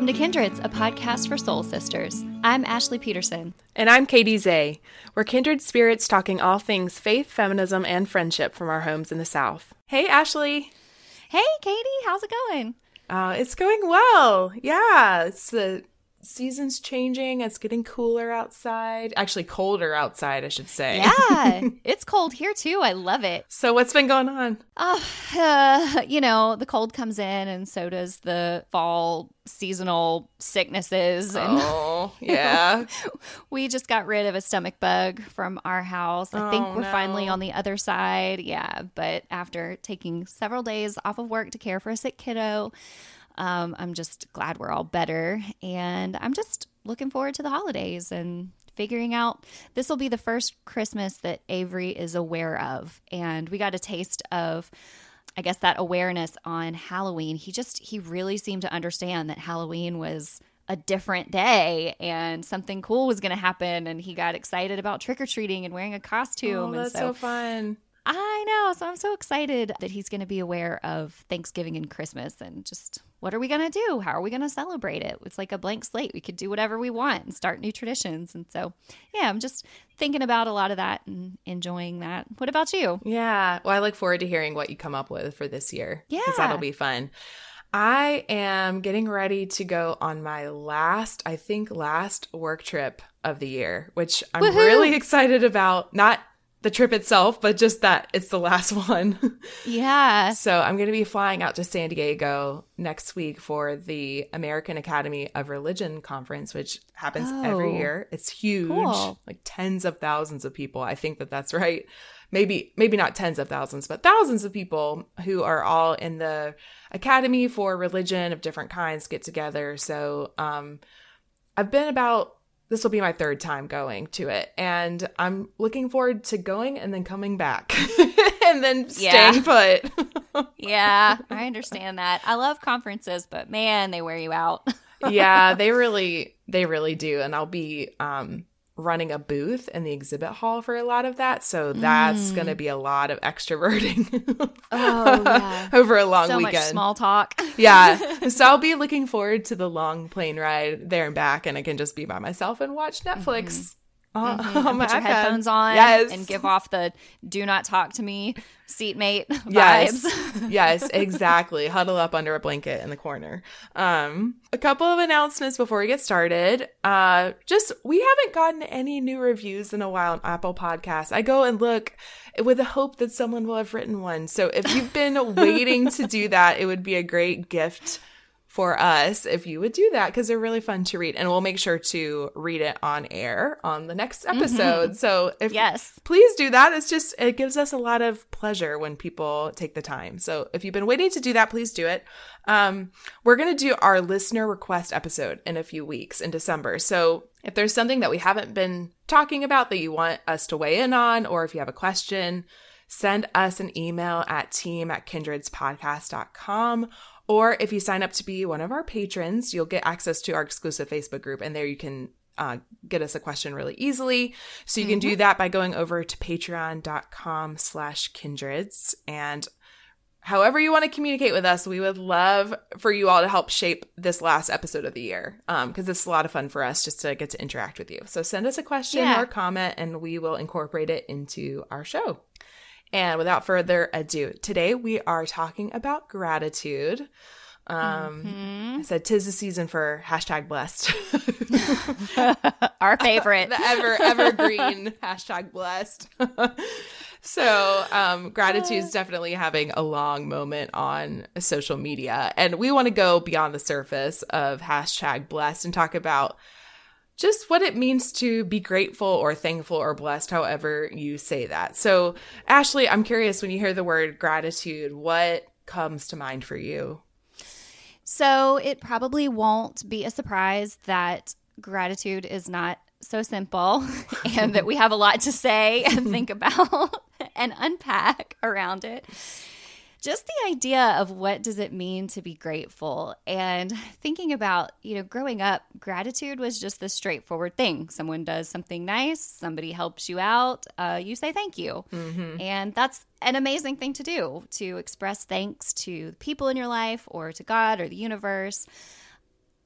Welcome to Kindreds, a podcast for soul sisters. I'm Ashley Peterson. And I'm Katey Zeh. We're kindred spirits talking all things faith, feminism, and friendship from our homes in the South. Hey, Ashley. Hey, Katey, how's it going? Uh, it's going well. Yeah, it's the season's changing. It's getting cooler outside. Actually, colder outside, I should say. Yeah, it's cold here too. I love it. So, what's been going on? Oh, uh, you know, the cold comes in, and so does the fall seasonal sicknesses. And oh, yeah. we just got rid of a stomach bug from our house. I think Oh, we're finally on the other side. Yeah, but after taking several days off of work to care for a sick kiddo, um, I'm just glad we're all better. And I'm just looking forward to the holidays and figuring out this will be the first Christmas that Avery is aware of. And we got a taste of. I guess that awareness on Halloween, he just he really seemed to understand that Halloween was a different day and something cool was going to happen and he got excited about trick or treating and wearing a costume Oh, and that's so fun. I know. So I'm so excited that he's going to be aware of Thanksgiving and Christmas and just what are we going to do? How are we going to celebrate it? It's like a blank slate. We could do whatever we want and start new traditions. And so, yeah, I'm just thinking about a lot of that and enjoying that. What about you? Yeah. Well, I look forward to hearing what you come up with for this year. Yeah. Because that'll be fun. I am getting ready to go on my last, I think, last work trip of the year, which I'm Woohoo! really excited about. Not the trip itself, but just that it's the last one. Yeah. so I'm going to be flying out to San Diego next week for the American Academy of Religion conference, which happens every Oh. year. It's huge, Cool. like tens of thousands of people. I think that that's right. Maybe maybe not tens of thousands, but thousands of people who are all in the Academy for Religion of different kinds get together. So um, I've been about this will be my third time going to it, and I'm looking forward to going and then coming back and then Yeah. staying put. Yeah. I understand that. I love conferences, but man, they wear you out. yeah, they really they really do, and I'll be um running a booth in the exhibit hall for a lot of that so that's Mm. going to be a lot of extroverting Oh, yeah. over a long so weekend much small talk. yeah so i'll be looking forward to the long plane ride there and back and i can just be by myself and watch netflix on, Mhm. on my Put your iPad. headphones on yes and give off the do not talk to me seatmate Yes. vibes. yes, exactly. Huddle up under a blanket in the corner. Um, a couple of announcements before we get started. Uh, just we haven't gotten any new reviews in a while on Apple Podcasts. I go and look with the hope that someone will have written one. So if you've been waiting to do that, it would be a great gift for us if you would do that because they're really fun to read and we'll make sure to read it on air on the next episode so if Yes. please do that. It's just, it gives us a lot of pleasure when people take the time. So if you've been waiting to do that, please do it. Um, we're going to do our listener request episode in a few weeks in December. So if there's something that we haven't been talking about that you want us to weigh in on, or if you have a question, send us an email at team at kindredspodcast.com. Or if you sign up to be one of our patrons, you'll get access to our exclusive Facebook group, and there you can uh, get us a question really easily. So you can do that by going over to patreon.com slash kindreds. And however you want to communicate with us, we would love for you all to help shape this last episode of the year because it's a lot of fun for us just to get to interact with you. So send us a question Yeah. or comment, and we will incorporate it into our show. And without further ado, today we are talking about gratitude. Um, Mm-hmm. I said tis the season for hashtag blessed. Our favorite. the ever evergreen hashtag blessed. so um, gratitude is definitely having a long moment on social media, and we want to go beyond the surface of hashtag blessed and talk about just what it means to be grateful or thankful or blessed, however you say that. So, Ashley, I'm curious when you hear the word gratitude, what comes to mind for you? So it probably won't be a surprise that gratitude is not so simple and that we have a lot to say and think about and unpack around it. Just the idea of what does it mean to be grateful and thinking about, you know, growing up, gratitude was just this straightforward thing. Someone does something nice, somebody helps you out, uh, you say thank you. And that's an amazing thing to do to express thanks to the people in your life or to God or the universe.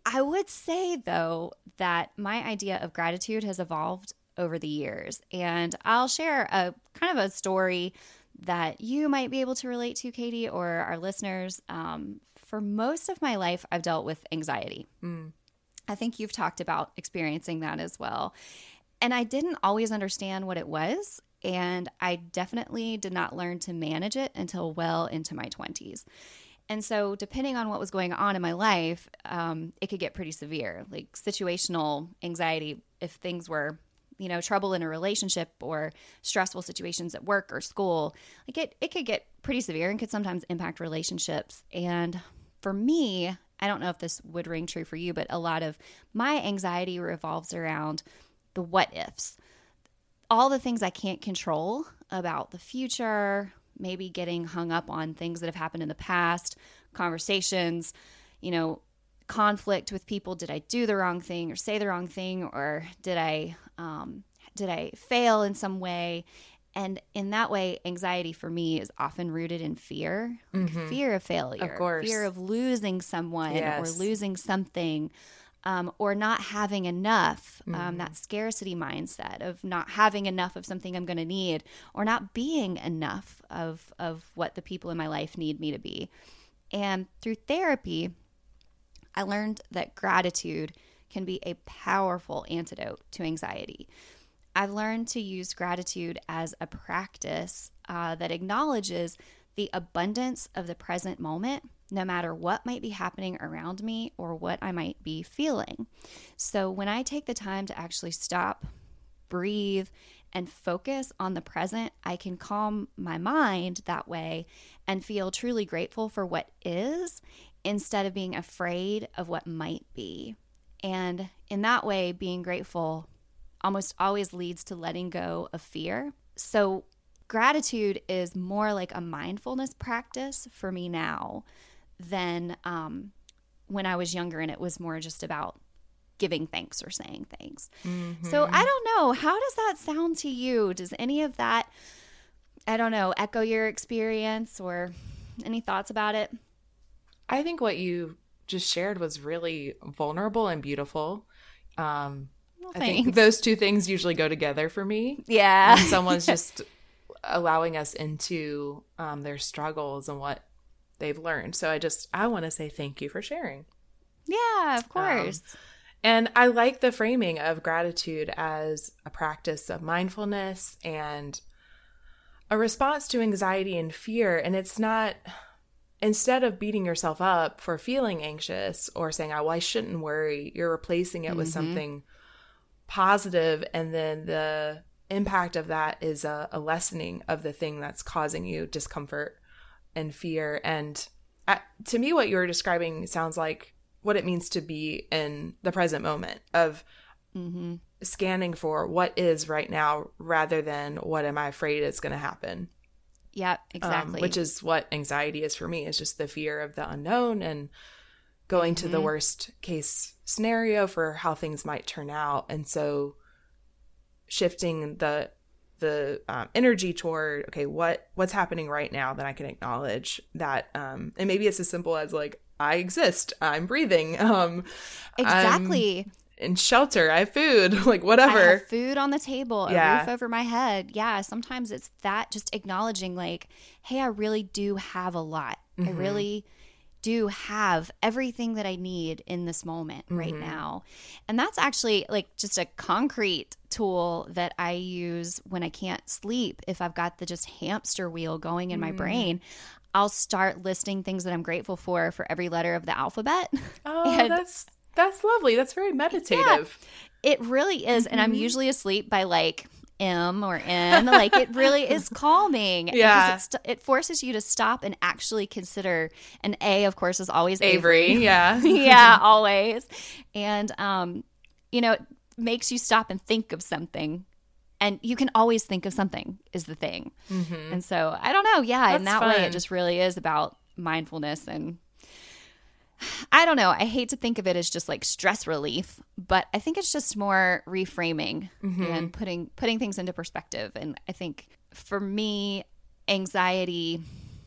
I would say, though, that my idea of gratitude has evolved over the years. And I'll share a kind of a story that you might be able to relate to, Katey, or our listeners. Um, for most of my life, I've dealt with anxiety. Mm. I think you've talked about experiencing that as well. And I didn't always understand what it was. And I definitely did not learn to manage it until well into my 20s. And so, depending on what was going on in my life, um, it could get pretty severe, like situational anxiety if things were, you know, trouble in a relationship or stressful situations at work or school. Like it, it could get pretty severe and could sometimes impact relationships. And for me, I don't know if this would ring true for you, but a lot of my anxiety revolves around the what ifs. All the things I can't control about the future, maybe getting hung up on things that have happened in the past, conversations, you know, conflict with people. Did I do the wrong thing or say the wrong thing or did I um, did I fail in some way? And in that way, anxiety for me is often rooted in fear, mm-hmm. fear of failure, of course. fear of losing someone yes. or losing something um, or not having enough, um, mm-hmm. that scarcity mindset of not having enough of something I'm going to need, or not being enough of, of what the people in my life need me to be. And through therapy, I learned that gratitude can be a powerful antidote to anxiety. I've learned to use gratitude as a practice uh, that acknowledges the abundance of the present moment no matter what might be happening around me or what I might be feeling. So when I take the time to actually stop, breathe, and focus on the present, I can calm my mind that way and feel truly grateful for what is instead of being afraid of what might be. And in that way, being grateful almost always leads to letting go of fear. So, gratitude is more like a mindfulness practice for me now than um, when I was younger and it was more just about giving thanks or saying things. Mm-hmm. So I don't know. How does that sound to you? Does any of that, I don't know, echo your experience or any thoughts about it? I think what you just shared was really vulnerable and beautiful. Um, well, I think those two things usually go together for me. Yeah. When someone's just allowing us into um, their struggles and what they've learned. So I just I want to say thank you for sharing. Yeah, of um, course. Um, and I like the framing of gratitude as a practice of mindfulness and a response to anxiety and fear. And it's not, instead of beating yourself up for feeling anxious or saying, oh, well, I shouldn't worry, you're replacing it mm-hmm. with something positive, And then the impact of that is a, a lessening of the thing that's causing you discomfort and fear. And at, to me, what you're describing sounds like what it means to be in the present moment of mm-hmm. scanning for what is right now rather than what am I afraid is going to happen. Yeah, exactly. Um, which is what anxiety is for me is just the fear of the unknown and going mm-hmm. to the mm-hmm. worst case scenario for how things might turn out. And so shifting the the um, energy toward okay what what's happening right now that i can acknowledge that um and maybe it's as simple as like i exist i'm breathing um exactly I'm in shelter i have food like whatever food on the table yeah. a roof over my head yeah sometimes it's that just acknowledging like hey i really do have a lot mm-hmm. i really do have everything that I need in this moment mm-hmm. right now. And that's actually like just a concrete tool that I use when I can't sleep. If I've got the just hamster wheel going in mm. my brain, I'll start listing things that I'm grateful for for every letter of the alphabet. Oh, and that's that's lovely. That's very meditative. Yeah, it really is. Mm-hmm. And I'm mm-hmm. usually asleep by like M or N. Like it really is calming. Yeah. It, it, forces you to stop and actually consider. And A, of course, is always Avery. Avery. Yeah. yeah, always. And, um, you know, it makes you stop and think of something. And you can always think of something, is the thing. Mm-hmm. And so I don't know. Yeah. That's in that fun. way, it just really is about mindfulness and I don't know. I hate to think of it as just like stress relief, but I think it's just more reframing mm-hmm. and putting putting things into perspective. And I think for me, anxiety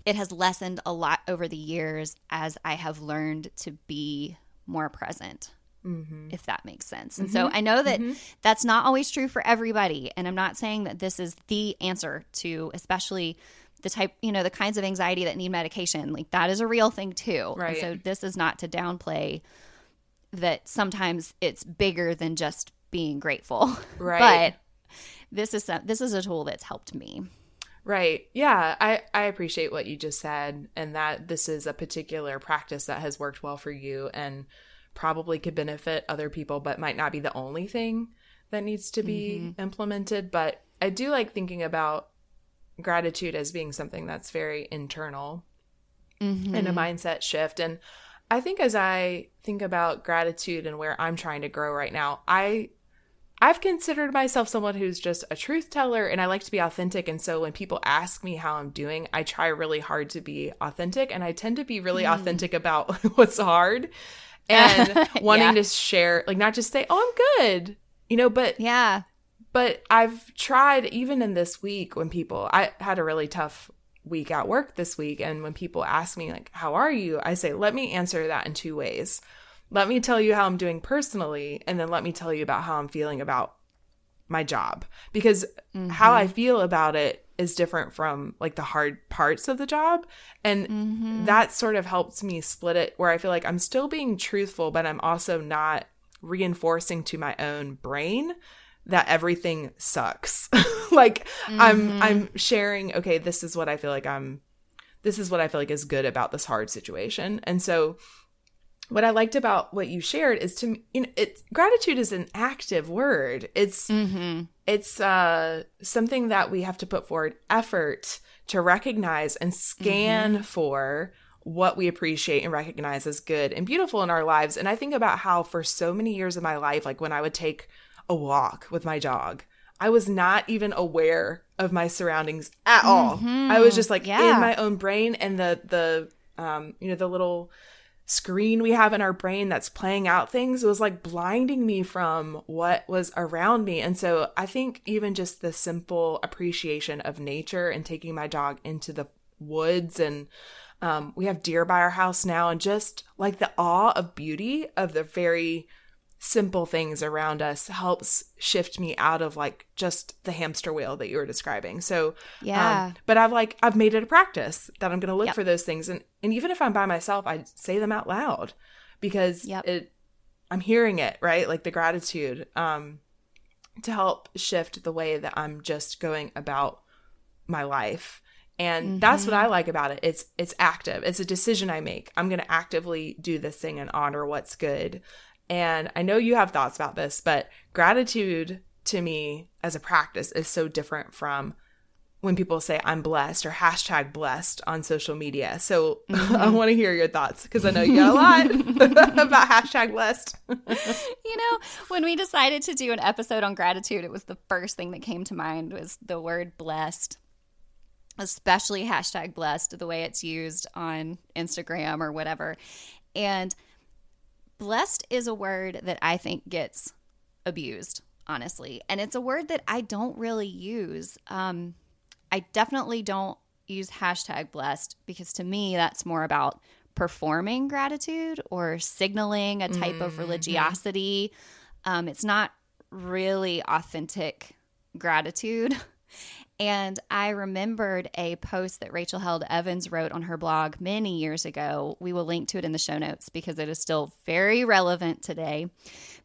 it has lessened a lot over the years as I have learned to be more present. Mm-hmm. If that makes sense. And so I know that that's not always true for everybody. And I'm not saying that this is the answer to, especially the type, you know, the kinds of anxiety that need medication. Like that is a real thing too. And Right. so this is not to downplay that sometimes it's bigger than just being grateful. Right. but this is some, this is a tool that's helped me. Right. Yeah. I, I appreciate what you just said and that this is a particular practice that has worked well for you and probably could benefit other people, but might not be the only thing that needs to be mm-hmm. implemented. But I do like thinking about gratitude as being something that's very internal and a mindset shift. And I think as I think about gratitude and where I'm trying to grow right now, I I've considered myself someone who's just a truth teller and I like to be authentic. And so when people ask me how I'm doing, I try really hard to be authentic and I tend to be really Hmm. authentic about what's hard and wanting Yeah. to share, like not just say, oh, I'm good, you know, but Yeah. But I've tried even in this week when people I had a really tough week at work this week and when people ask me like how are you? I say let me answer that in two ways. Let me tell you how I'm doing personally and then let me tell you about how I'm feeling about my job. Because how I mm-hmm. feel about it is different from like the hard parts of the job and mm-hmm. that sort of helps me split it where I feel like I'm still being truthful but I'm also not reinforcing to my own brain that everything sucks. like I'm mm-hmm. I'm sharing okay this is what I feel like I'm this is what I feel like is good about this hard situation. And so what I liked about what you shared is to you know, it gratitude is an active word. It's mm-hmm. it's uh something that we have to put forward effort to recognize and scan mm-hmm. for what we appreciate and recognize as good and beautiful in our lives. And I think about how for so many years of my life, like when I would take a walk with my dog, I was not even aware of my surroundings at all. I was just like Yeah. in my own brain and the the um you know the little screen we have in our brain that's playing out things was like blinding me from what was around me. And so I think even just the simple appreciation of nature and taking my dog into the woods and um, we have deer by our house now and just like the awe of beauty of the very simple things around us helps shift me out of like just the hamster wheel that you were describing. So Yeah. um, but I've like I've made it a practice that I'm going to look Yep. for those things, and and even if I'm by myself, I say them out loud because Yep. it I'm hearing it right, like the gratitude, um, to help shift the way that I'm just going about my life. And that's what I like about it. It's it's active. It's a decision I make. I'm going to actively do this thing and honor what's good. And I know you have thoughts about this, but gratitude to me as a practice is so different from when people say I'm blessed or hashtag blessed on social media. So I mm-hmm. want to hear your thoughts because I know you got a lot about hashtag blessed. you know, when we decided to do an episode on gratitude, it was the first thing that came to mind was the word blessed. Especially hashtag blessed, the way it's used on Instagram or whatever. And blessed is a word that I think gets abused, honestly. And it's a word that I don't really use. Um, I definitely don't use hashtag blessed because to me, that's more about performing gratitude or signaling a type of religiosity. Um, it's not really authentic gratitude. And I remembered a post that Rachel Held Evans wrote on her blog many years ago. We will link to it in the show notes because it is still very relevant today.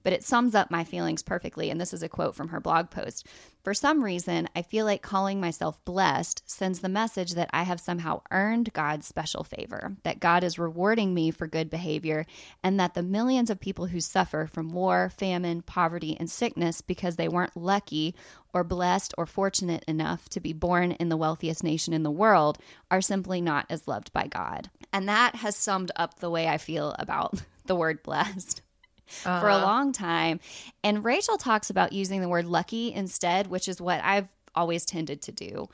But it sums up my feelings perfectly. And this is a quote from her blog post. For some reason, I feel like calling myself blessed sends the message that I have somehow earned God's special favor, that God is rewarding me for good behavior, and that the millions of people who suffer from war, famine, poverty, and sickness because they weren't lucky or blessed or fortunate enough to be born in the wealthiest nation in the world are simply not as loved by God. And that has summed up the way I feel about the word blessed for a long time. And Rachel talks about using the word lucky instead, which is what I've always tended to do.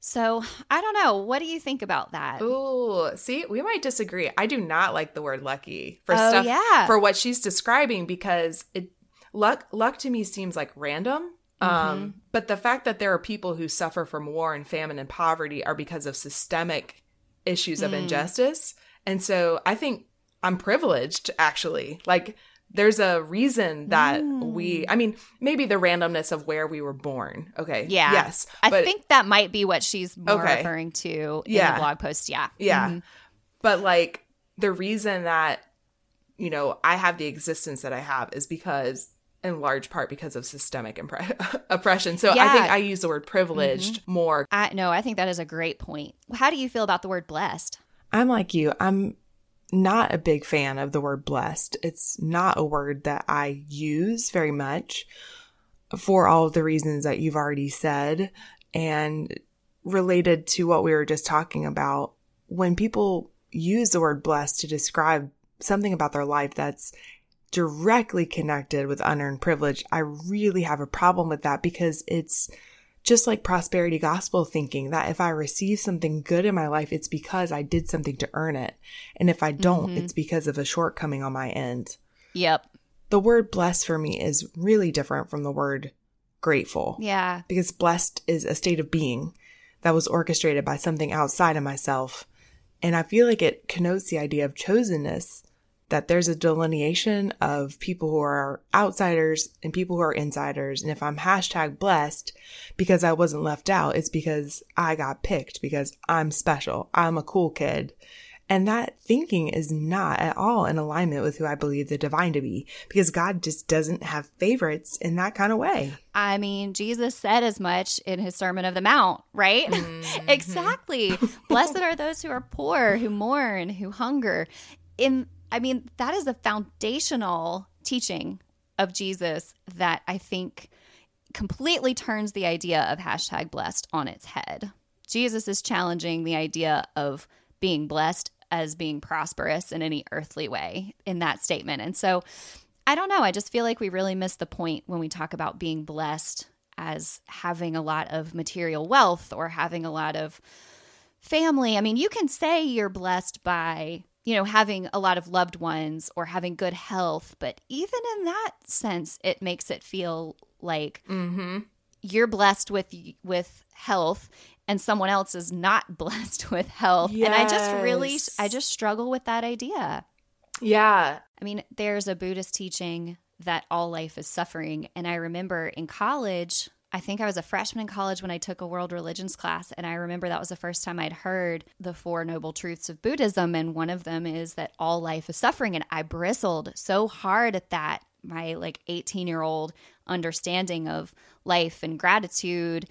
So I don't know. What do you think about that? Ooh, see, we might disagree. I do not like the word lucky for Oh, stuff yeah. for what she's describing because it luck luck to me seems like random. Mm-hmm. Um, but the fact that there are people who suffer from war and famine and poverty are because of systemic issues Mm. of injustice. And so I think I'm privileged actually. Like there's a reason that we I mean, maybe the randomness of where we were born. Okay. Yeah. Yes. I but- think that might be what she's more Okay. referring to in Yeah. the blog post. Yeah. Yeah. Mhm. But like the reason that you know I have the existence that I have is because in large part because of systemic impre- oppression. So I think I use the word privileged more. I no, I think that is a great point. How do you feel about the word blessed? I'm like you. I'm not a big fan of the word blessed. It's not a word that I use very much for all of the reasons that you've already said and related to what we were just talking about. When people use the word blessed to describe something about their life that's directly connected with unearned privilege, I really have a problem with that because it's just like prosperity gospel thinking that if I receive something good in my life, it's because I did something to earn it. And if I don't, mm-hmm. it's because of a shortcoming on my end. Yep. The word blessed for me is really different from the word grateful Yeah. because blessed is a state of being that was orchestrated by something outside of myself. And I feel like it connotes the idea of chosenness that there's a delineation of people who are outsiders and people who are insiders. And if I'm hashtag blessed because I wasn't left out, it's because I got picked because I'm special. I'm a cool kid. And that thinking is not at all in alignment with who I believe the divine to be because God just doesn't have favorites in that kind of way. I mean, Jesus said as much in his Sermon of the Mount, right? Mm-hmm. exactly. Blessed are those who are poor, who mourn, who hunger. In I mean, that is the foundational teaching of Jesus that I think completely turns the idea of hashtag blessed on its head. Jesus is challenging the idea of being blessed as being prosperous in any earthly way in that statement. And so I don't know. I just feel like we really miss the point when we talk about being blessed as having a lot of material wealth or having a lot of family. I mean, you can say you're blessed by, you know, having a lot of loved ones or having good health, but even in that sense, it makes it feel like Mm-hmm. you're blessed with with health and someone else is not blessed with health. And I just really I just struggle with that idea. Yeah. I mean, there's a Buddhist teaching that all life is suffering. And I remember in college, I think I was a freshman in college when I took a world religions class. And I remember that was the first time I'd heard the Four Noble Truths of Buddhism. And one of them is that all life is suffering. And I bristled so hard at that, my like 18 year old understanding of life and gratitude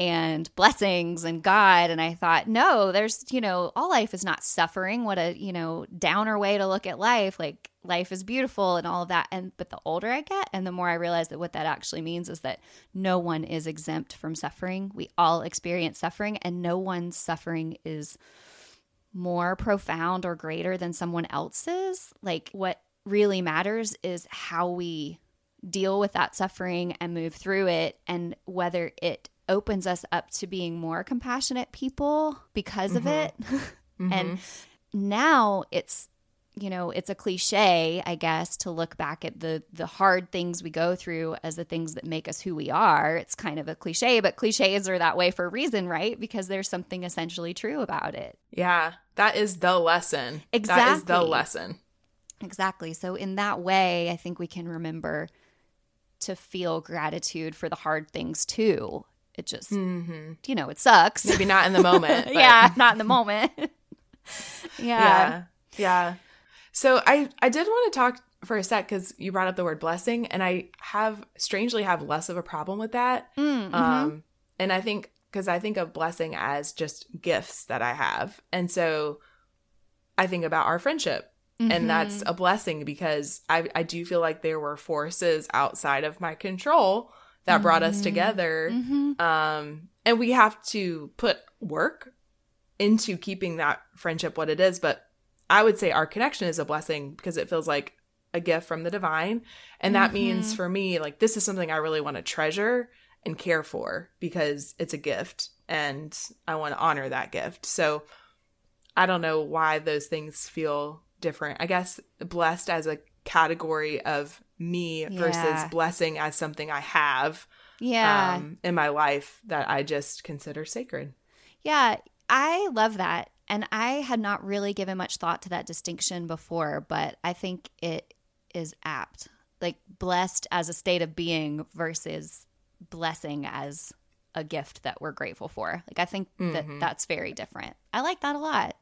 and blessings and God. And I thought, no, there's, you know, all life is not suffering. What a, you know, downer way to look at life. Like life is beautiful and all of that. And, but the older I get and the more I realize that what that actually means is that no one is exempt from suffering. We all experience suffering and no one's suffering is more profound or greater than someone else's. Like what really matters is how we deal with that suffering and move through it and whether it opens us up to being more compassionate people because of mm-hmm. it. and mm-hmm. now it's you know, it's a cliche, I guess, to look back at the the hard things we go through as the things that make us who we are. It's kind of a cliche, but cliches are that way for a reason, right? Because there's something essentially true about it. Yeah. That is the lesson. That is the Exactly. lesson. Exactly. So, in that way, I think we can remember to feel gratitude for the hard things too. It just, Mm-hmm. you know, it sucks. Maybe not in the moment. but- yeah, not in the moment. yeah. Yeah. Yeah. So I I did want to talk for a sec because you brought up the word blessing, and I have strangely have less of a problem with that. Mm, mhm. Um, and I think because I think of blessing as just gifts that I have, and so I think about our friendship, and that's a blessing because I I do feel like there were forces outside of my control that brought us Mhm. together, Mhm. um, and we have to put work into keeping that friendship what it is. But I would say our connection is a blessing because it feels like a gift from the divine. And that means Mhm. for me, like, this is something I really want to treasure and care for because it's a gift and I want to honor that gift. So I don't know why those things feel different. I guess blessed as a category of me Yeah. versus blessing as something I have Yeah. um, in my life that I just consider sacred. Yeah, I love that. And I had not really given much thought to that distinction before, but I think it is apt. Like blessed as a state of being versus blessing as a gift that we're grateful for. Like I think that that's very different. I like that a lot.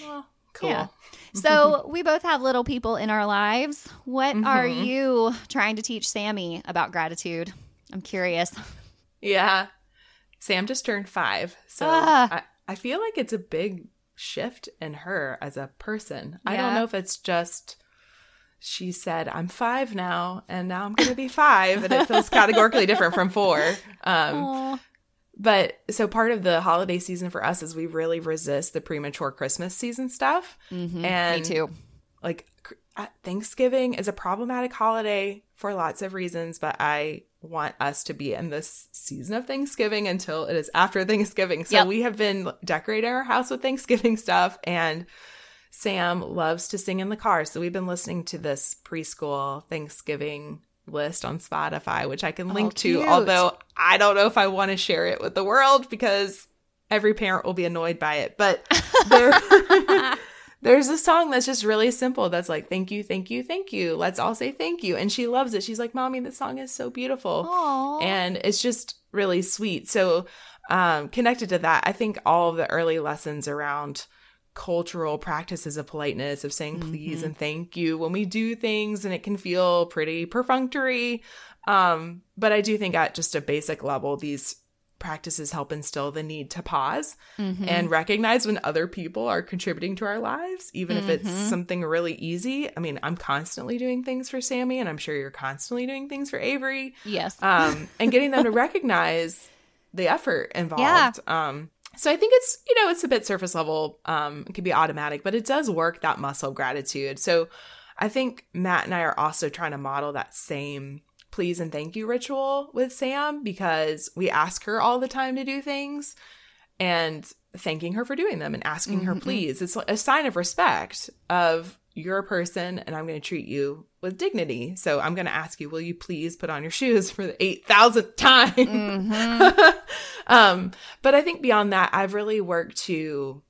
Well, cool. Yeah. So we both have little people in our lives. What are you trying to teach Sammy about gratitude? I'm curious. Yeah. Sam just turned five. So Ah. I, I feel like it's a big shift in her as a person. I don't know if it's just she said, I'm five now, and now I'm going to be five. And it feels categorically different from four. Um. But so part of the holiday season for us is we really resist the premature Christmas season stuff. Mhm. And Me too. like uh, Thanksgiving is a problematic holiday for lots of reasons, but I want us to be in this season of Thanksgiving until it is after Thanksgiving. So Yep. we have been decorating our house with Thanksgiving stuff and Sam loves to sing in the car. So we've been listening to this preschool Thanksgiving list on Spotify, which I can link to, Oh, cute. although I don't know if I want to share it with the world because every parent will be annoyed by it. But there, there's a song that's just really simple that's like, thank you, thank you, thank you. Let's all say thank you. And she loves it. She's like, Mommy, this song is so beautiful Aw. and it's just really sweet. So, um, connected to that, I think all of the early lessons around cultural practices of politeness, of saying please and thank you when we do things, and it can feel pretty perfunctory. Um, but I do think at just a basic level, these practices help instill the need to pause Mhm. and recognize when other people are contributing to our lives, even if it's Mhm. something really easy. I mean, I'm constantly doing things for Sammy, and I'm sure you're constantly doing things for Avery yes. um, and getting them to recognize the effort involved. Yeah. Um, so I think it's you know it's a bit surface level. Um, it can be automatic, but it does work that muscle gratitude. So I think Matt and I are also trying to model that same please and thank you ritual with Sam because we ask her all the time to do things and thanking her for doing them and asking her Mhm. please. It's a sign of respect of you're a person and I'm going to treat you with dignity. So I'm going to ask you, will you please put on your shoes for the 8,000th time? Mhm. um, but I think beyond that, I've really worked to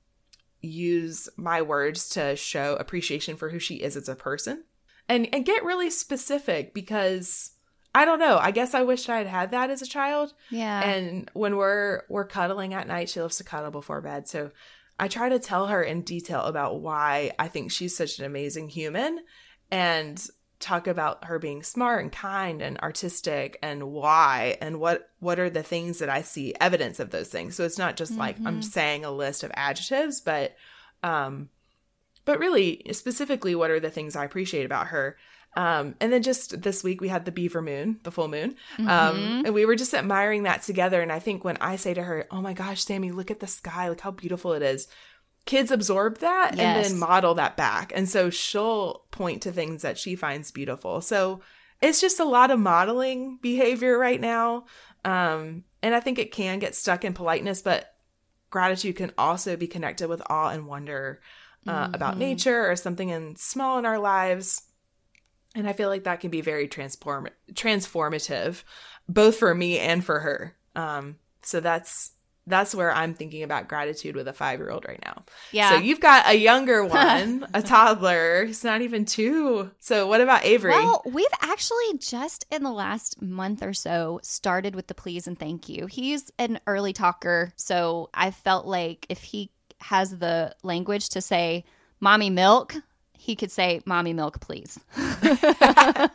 use my words to show appreciation for who she is as a person and, and get really specific because I don't know. I guess I wish I had had that as a child. Yeah. And when we're we're cuddling at night, she loves to cuddle before bed. So I try to tell her in detail about why I think she's such an amazing human and talk about her being smart and kind and artistic and why and what what are the things that I see evidence of those things. So it's not just like I'm Mhm. saying a list of adjectives, but um but really specifically what are the things I appreciate about her. Um, and then just this week we had the beaver moon, the full moon. Um, Mhm. and we were just admiring that together. And I think when I say to her, Oh my gosh, Sammy, look at the sky, look how beautiful it is. Kids absorb that and then model that back. And so she'll point to things that she finds beautiful. So it's just a lot of modeling behavior right now. Um, and I think it can get stuck in politeness, but gratitude can also be connected with awe and wonder uh, about Mhm. nature or something in small in our lives. And I feel like that can be very transform transformative, both for me and for her. Um, so that's that's where I'm thinking about gratitude with a five year old right now. yeah. So you've got a younger one, a toddler. He's not even two. So what about Avery? Well, we've actually just in the last month or so started with the please and thank you. He's an early talker, so I felt like if he has the language to say mommy milk, he could say mommy milk please.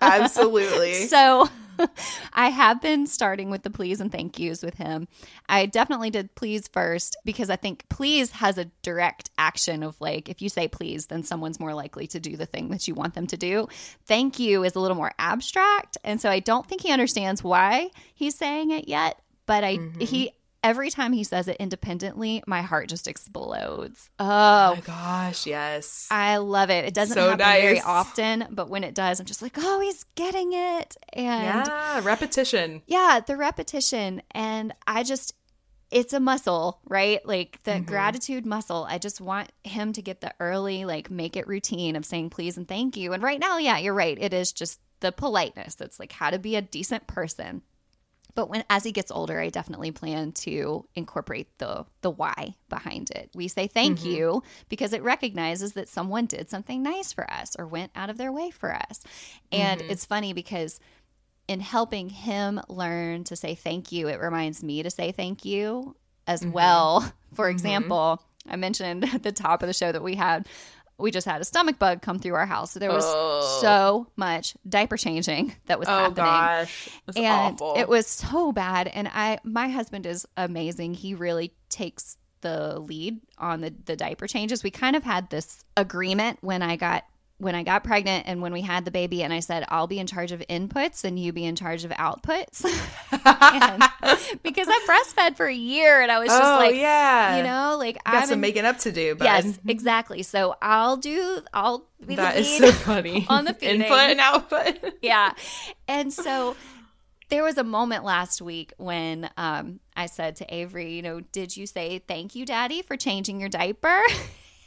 Absolutely. So I have been starting with the please and thank yous with him. I definitely did please first because I think please has a direct action of like, if you say please, then someone's more likely to do the thing that you want them to do. Thank you is a little more abstract. And so I don't think he understands why he's saying it yet. But I, Mhm. he, every time he says it independently, my heart just explodes. oh Oh, my gosh, yes. I love it. It doesn't So happen very often, but when it does, I'm just like, oh, he's getting it. And yeah, repetition. yeah, the repetition. And I just, it's a muscle, right? Like the Mhm. gratitude muscle. I just want him to get the early, like, make it routine of saying please and thank you. And right now, yeah, you're right. It is just the politeness. It's like how to be a decent person. But when as he gets older, I definitely plan to incorporate the the why behind it. We say thank Mm-hmm. you because it recognizes that someone did something nice for us or went out of their way for us. And Mm-hmm. it's funny because in helping him learn to say thank you, it reminds me to say thank you as Mm-hmm. well. For example, I mentioned at the top of the show that we had we just had a stomach bug come through our house. So there was Oh. so much diaper changing that was Oh happening gosh, that's and awful. it was so bad and i my husband is amazing he really takes the lead on the the diaper changes we kind of had this agreement when i got when i got pregnant and when we had the baby and i said i'll be in charge of inputs and you be in charge of outputs because i breastfed for a year and i was just oh like yeah, you know like got i'm some in- making up to do. But yes exactly so i'll do i'll be that the is so funny. on the feeding. input and output. yeah. And so there was a moment last week when um, I said to Avery, you know, did you say thank you, Daddy, for changing your diaper?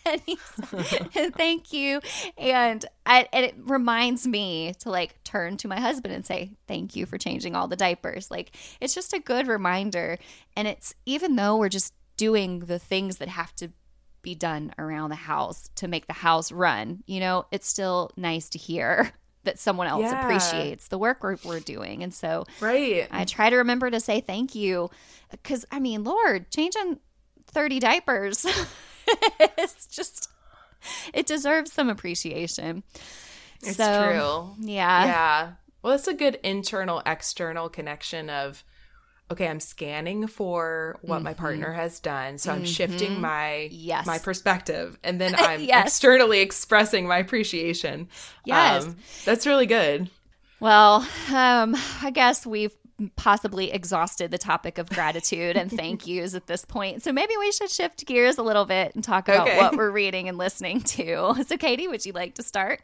And he said, thank you. And, I, and it reminds me to like turn to my husband and say, thank you for changing all the diapers. Like, it's just a good reminder. And it's even though we're just doing the things that have to be done around the house to make the house run, you know, it's still nice to hear that someone else Yeah. appreciates the work we're, we're doing. And so Right. I try to remember to say thank you because, I mean, Lord, changing 30 diapers, it's just, it deserves some appreciation. It's So, true. Yeah. yeah. Well, it's a good internal external connection of okay, I'm scanning for what my partner has done. So I'm shifting my Mm-hmm. Yes. my perspective and then I'm Yes. externally expressing my appreciation. Yes. Um, that's really good. Well, um, I guess we've possibly exhausted the topic of gratitude and thank yous at this point. So maybe we should shift gears a little bit and talk about Okay. what we're reading and listening to. So, Katey, would you like to start?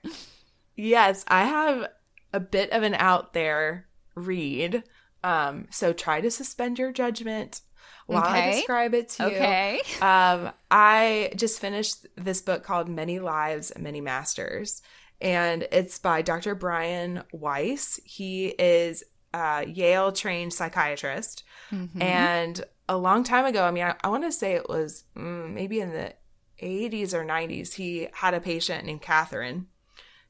Yes, I have a bit of an out there read. Um, so try to suspend your judgment while I describe it to you. Okay. Um, I just finished this book called Many Lives, Many Masters, and it's by Dr. Brian Weiss. He is a Yale trained psychiatrist. Mhm. And a long time ago, I mean, I, I want to say it was mm, maybe in the 80s or 90s, he had a patient named Catherine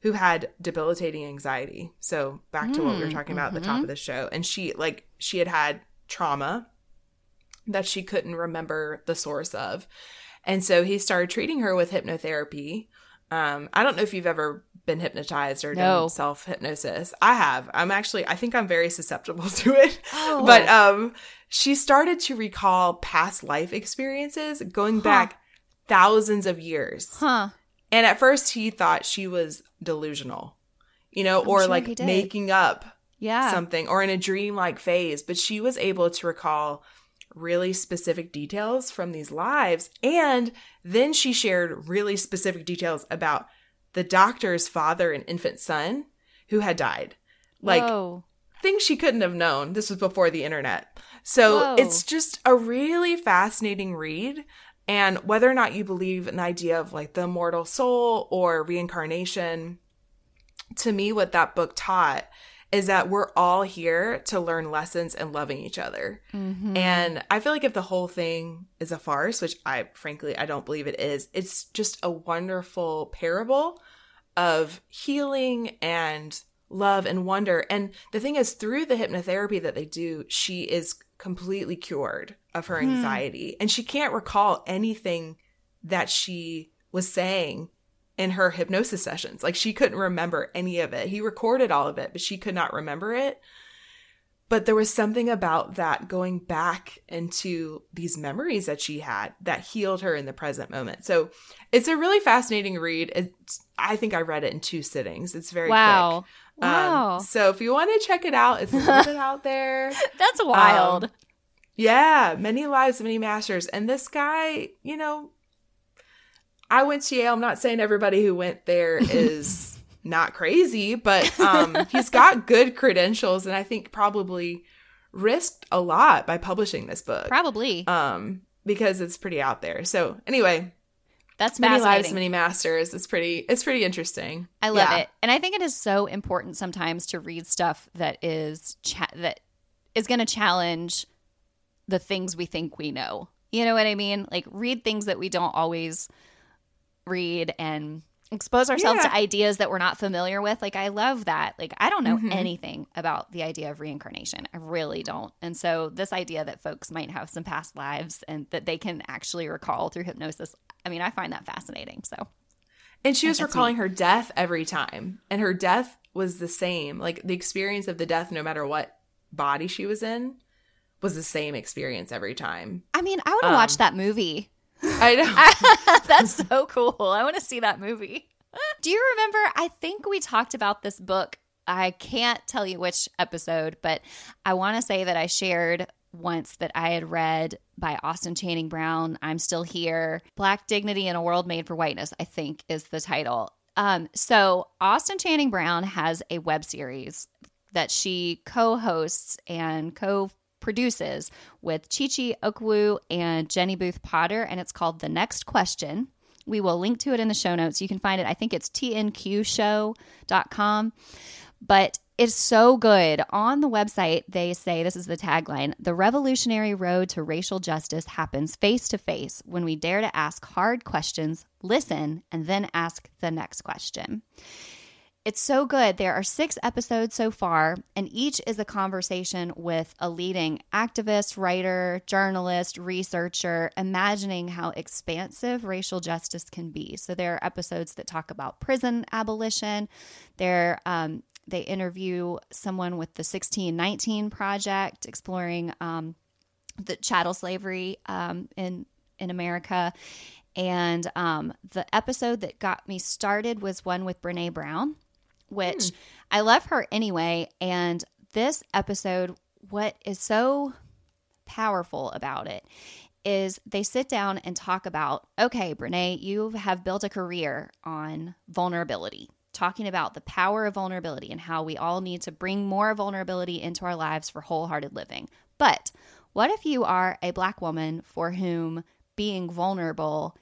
who had debilitating anxiety. So back to what we were Mm, talking about at the top of the show. And she, like, she had had trauma that she couldn't remember the source of. And so he started treating her with hypnotherapy. Um, I don't know if you've ever been hypnotized or No. done self hypnosis. I have. I'm actually, I think I'm very susceptible to it. Oh. But um, she started to recall past life experiences going back thousands of years. Huh. And at first, he thought she was delusional, you know, I'm or sure like making up Yeah. something or in a dream-like phase. But she was able to recall really specific details from these lives. And then she shared really specific details about the doctor's father and infant son who had died. Like, Whoa. things she couldn't have known. This was before the internet. So Whoa. it's just a really fascinating read. And whether or not you believe in the idea of like the immortal soul or reincarnation, to me, what that book taught is that we're all here to learn lessons and loving each other. Mhm. And I feel like if the whole thing is a farce, which I frankly I don't believe it is, it's just a wonderful parable of healing and love and wonder. And the thing is through the hypnotherapy that they do, she is completely cured of her anxiety and she can't recall anything that she was saying in her hypnosis sessions. Like she couldn't remember any of it. He recorded all of it, but she could not remember it but there was something about that going back into these memories that she had that healed her in the present moment. So it's a really fascinating read. It's, I think I read it in two sittings. It's very wow. quick. Um, Wow. so if you want to check it out, it's a little bit out there. That's wild. Um, Yeah, many lives, many masters. And this guy, you know, I went to Yale. I'm not saying everybody who went there is not crazy, but um, he's got good credentials, and I think probably risked a lot by publishing this book. Probably. Um, because it's pretty out there. So anyway, That's many lives, many masters. It's pretty. It's pretty interesting. I love Yeah. it. And I think it is so important sometimes to read stuff that is cha- that is going to challenge the things we think we know. You know what I mean? Like read things that we don't always read and expose ourselves Yeah. to ideas that we're not familiar with. Like I love that. Like I don't know Mhm. anything about the idea of reincarnation. I really don't. And so this idea that folks might have some past lives and that they can actually recall through hypnosis, I mean, I find that fascinating. So And she was recalling her death every time. And her death was the same. Like the experience of the death, no matter what body she was in, was the same experience every time. I mean, I want to Um, watch that movie. I know. That's so cool. I want to see that movie. Do you remember? I think we talked about this book. I can't tell you which episode, but I want to say that I shared once that I had read by Austin Channing Brown, I'm Still Here, Black Dignity in a World Made for Whiteness, I think is the title. Um, so, Austin Channing Brown has a web series that she co hosts and co produces with Chi Chi Okwu and Jenny Booth Potter, and it's called The Next Question. We will link to it in the show notes. You can find it, I think it's tnqshow.com. But it's so good. On the website, they say this is the tagline The revolutionary road to racial justice happens face to face when we dare to ask hard questions, listen, and then ask the next question. It's so good. There are six episodes so far, and each is a conversation with a leading activist, writer, journalist, researcher, imagining how expansive racial justice can be. So there are episodes that talk about prison abolition. There, um, they interview someone with the 1619 Project, exploring um, the chattel slavery um, in in America. And um, the episode that got me started was one with Brene Brown, which hmm. I love her anyway. And this episode, what is so powerful about it is they sit down and talk about okay, Brene, you have built a career on vulnerability, talking about the power of vulnerability and how we all need to bring more vulnerability into our lives for wholehearted living. But what if you are a black woman for whom being vulnerable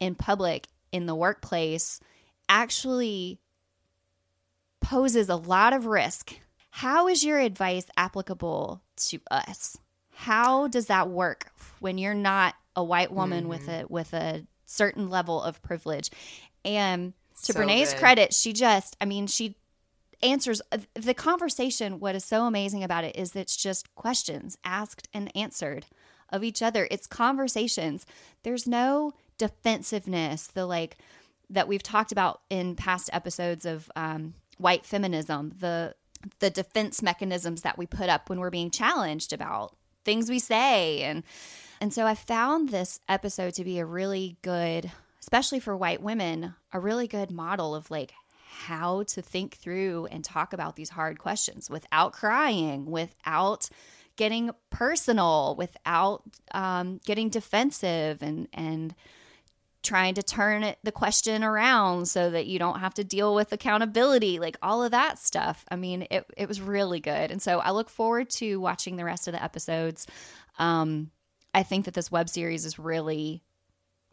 in public, in the workplace, actually poses a lot of risk? How is your advice applicable to us? How does that work when you're not a white woman with a with a certain level of privilege? And to So Brene's good. credit, she just, I mean, she answers uh, the conversation. What is so amazing about it is it's just questions asked and answered of each other. It's conversations. There's no defensiveness, the like that we've talked about in past episodes of um, white feminism, the the defense mechanisms that we put up when we're being challenged about things we say. And and so I found this episode to be a really good, especially for white women, a really good model of like how to think through and talk about these hard questions without crying, without getting personal, without um, getting defensive and and trying to turn it, the question around so that you don't have to deal with accountability, like all of that stuff. I mean, it, it was really good. And so I look forward to watching the rest of the episodes. Um, I think that this web series is really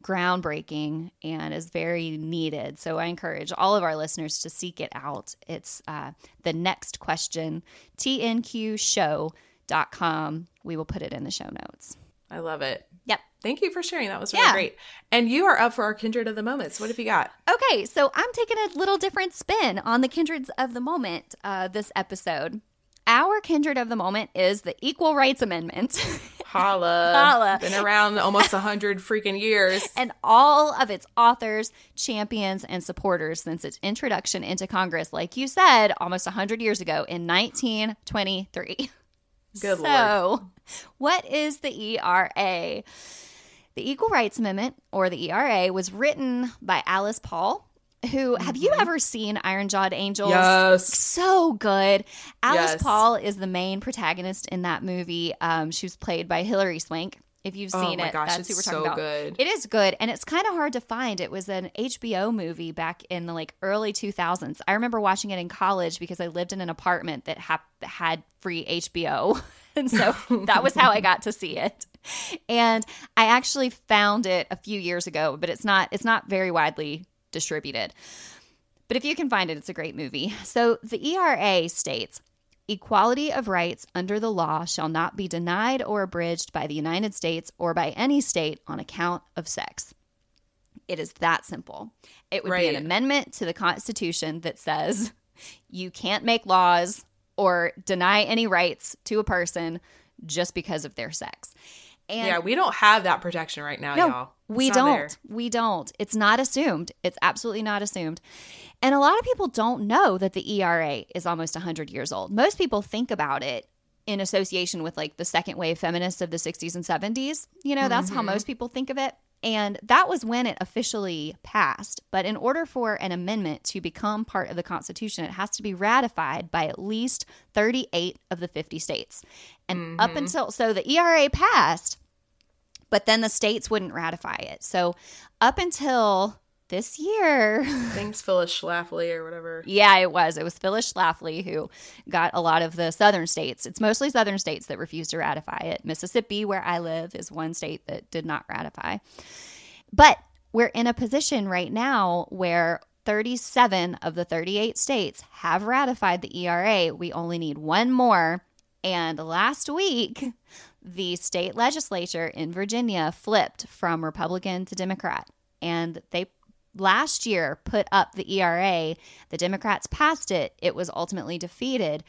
groundbreaking and is very needed. So I encourage all of our listeners to seek it out. It's uh, the next question, tnqshow.com. We will put it in the show notes. I love it. Yep. Thank you for sharing. That was really Yeah. great. And you are up for our kindred of the moments. What have you got? Okay, so I'm taking a little different spin on the kindreds of the moment uh, this episode. Our kindred of the moment is the Equal Rights Amendment Holla. Holla. Been around almost a hundred freaking years. and all of its authors, champions, and supporters since its introduction into Congress, like you said, almost 100 years ago in 1923. Good so, lord. what is the ERA? The Equal Rights Amendment, or the ERA, was written by Alice Paul. Who have you ever seen Iron Jawed Angels? Yes. so good. Alice Yes. Paul is the main protagonist in that movie. Um, she was played by Hilary Swank. If you've Oh seen my it, gosh, that's who we're talking so about. good. It is good, and it's kind of hard to find. It was an HBO movie back in the like early 2000s. I remember watching it in college because I lived in an apartment that hap- had free HBO, and so that was how I got to see it. And I actually found it a few years ago, but it's not it's not very widely distributed. But if you can find it, it's a great movie. So the ERA states Equality of rights under the law shall not be denied or abridged by the United States or by any state on account of sex. It is that simple. It would be an amendment to the Constitution that says you can't make laws or deny any rights to a person just because of their sex. And yeah, we don't have that protection right now, no, y'all. It's we don't. there. We don't. It's not assumed. It's absolutely not assumed. And a lot of people don't know that the ERA is almost 100 years old. Most people think about it in association with like the second wave feminists of the 60s and 70s. You know, that's how Mm-hmm. most people think of it. And that was when it officially passed. But in order for an amendment to become part of the Constitution, it has to be ratified by at least 38 of the 50 states. And up Mm-hmm. until so the ERA passed, but then the states wouldn't ratify it. So up until this year, Thanks, Phyllis Schlafly or whatever. yeah, it was. It was Phyllis Schlafly who got a lot of the southern states. It's mostly southern states that refused to ratify it. Mississippi, where I live, is one state that did not ratify. But we're in a position right now where 37 of the 38 states have ratified the ERA. We only need one more. And last week, the state legislature in Virginia flipped from Republican to Democrat. And they last year put up the ERA. The Democrats passed it. It was ultimately defeated.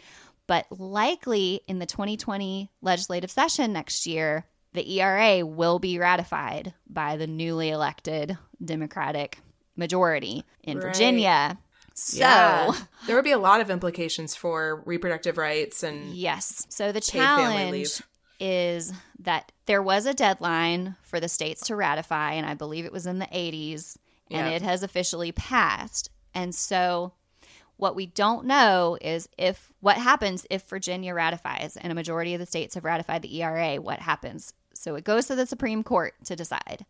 But likely in the 2020 legislative session next year, the ERA will be ratified by the newly elected Democratic majority in Right. Virginia. So, Yeah. there would be a lot of implications for reproductive rights and yes. So the challenge is that there was a deadline for the states to ratify, and I believe it was in the 80s, and Yeah. it has officially passed. And so what we don't know is if what happens if Virginia ratifies and a majority of the states have ratified the ERA, what happens? So it goes to the Supreme Court to decide.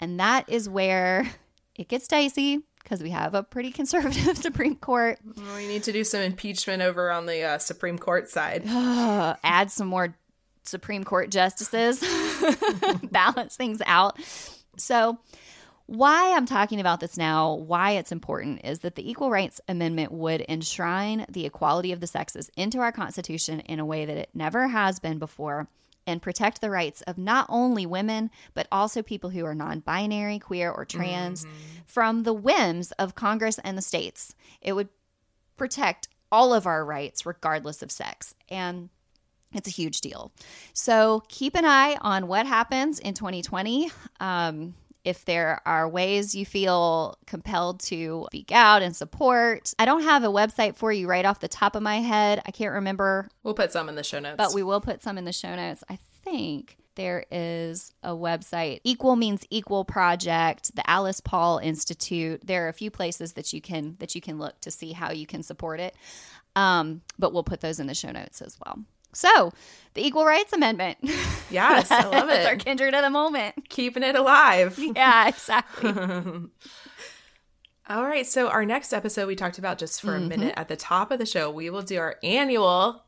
And that is where it gets dicey because we have a pretty conservative Supreme Court. We need to do some impeachment over on the uh, Supreme Court side. Add some more Supreme Court justices, balance things out. So, why I'm talking about this now, why it's important, is that the Equal Rights Amendment would enshrine the equality of the sexes into our Constitution in a way that it never has been before and protect the rights of not only women, but also people who are non binary, queer, or trans from the whims of Congress and the states. It would protect all of our rights, regardless of sex. And it's a huge deal. So keep an eye on what happens in 2020. Um, if there are ways you feel compelled to speak out and support, I don't have a website for you right off the top of my head. I can't remember, We'll put some in the show notes. but we will put some in the show notes. I think there is a website equal means equal project the alice paul institute there are a few places that you can that you can look to see how you can support it um, but we'll put those in the show notes as well so the equal rights amendment yes, I love That's our kindred of the moment Keeping it alive. yeah exactly All right, so our next episode we talked about just for a Mhm. minute at the top of the show, we will do our annual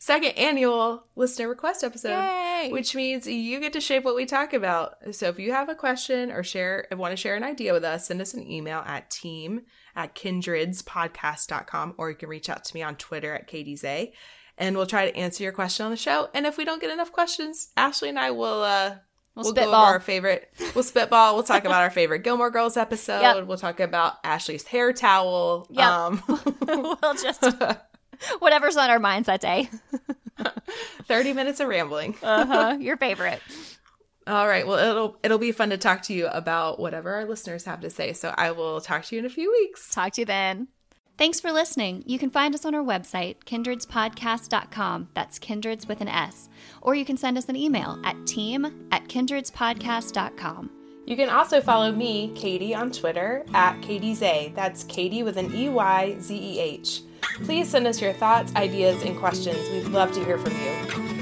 second annual listener request episode. Yay. Which means you get to shape what we talk about. So if you have a question or share want to share an idea with us, send us an email at team at kindredspodcast.com or you can reach out to me on Twitter at KateyZeh and we'll try to answer your question on the show. And if we don't get enough questions, Ashley and I will uh We'll We'll, go over our favorite. We'll spitball. We'll talk about our favorite Gilmore Girls episode. Yep. We'll talk about Ashley's hair towel. Yep. Um, we'll just whatever's on our minds that day 30 minutes of rambling. uh-huh your favorite All right. Well, it'll it'll be fun to talk to you about whatever our listeners have to say. So I will talk to you in a few weeks. Talk to you then. Thanks for listening. You can find us on our website, kindredspodcast.com. That's kindreds with an S. Or you can send us an email at team at kindredspodcast.com. You can also follow me, Katey, on Twitter at KateyZeh. That's Katey with an E Y Z E H. Please send us your thoughts, ideas, and questions. We'd love to hear from you.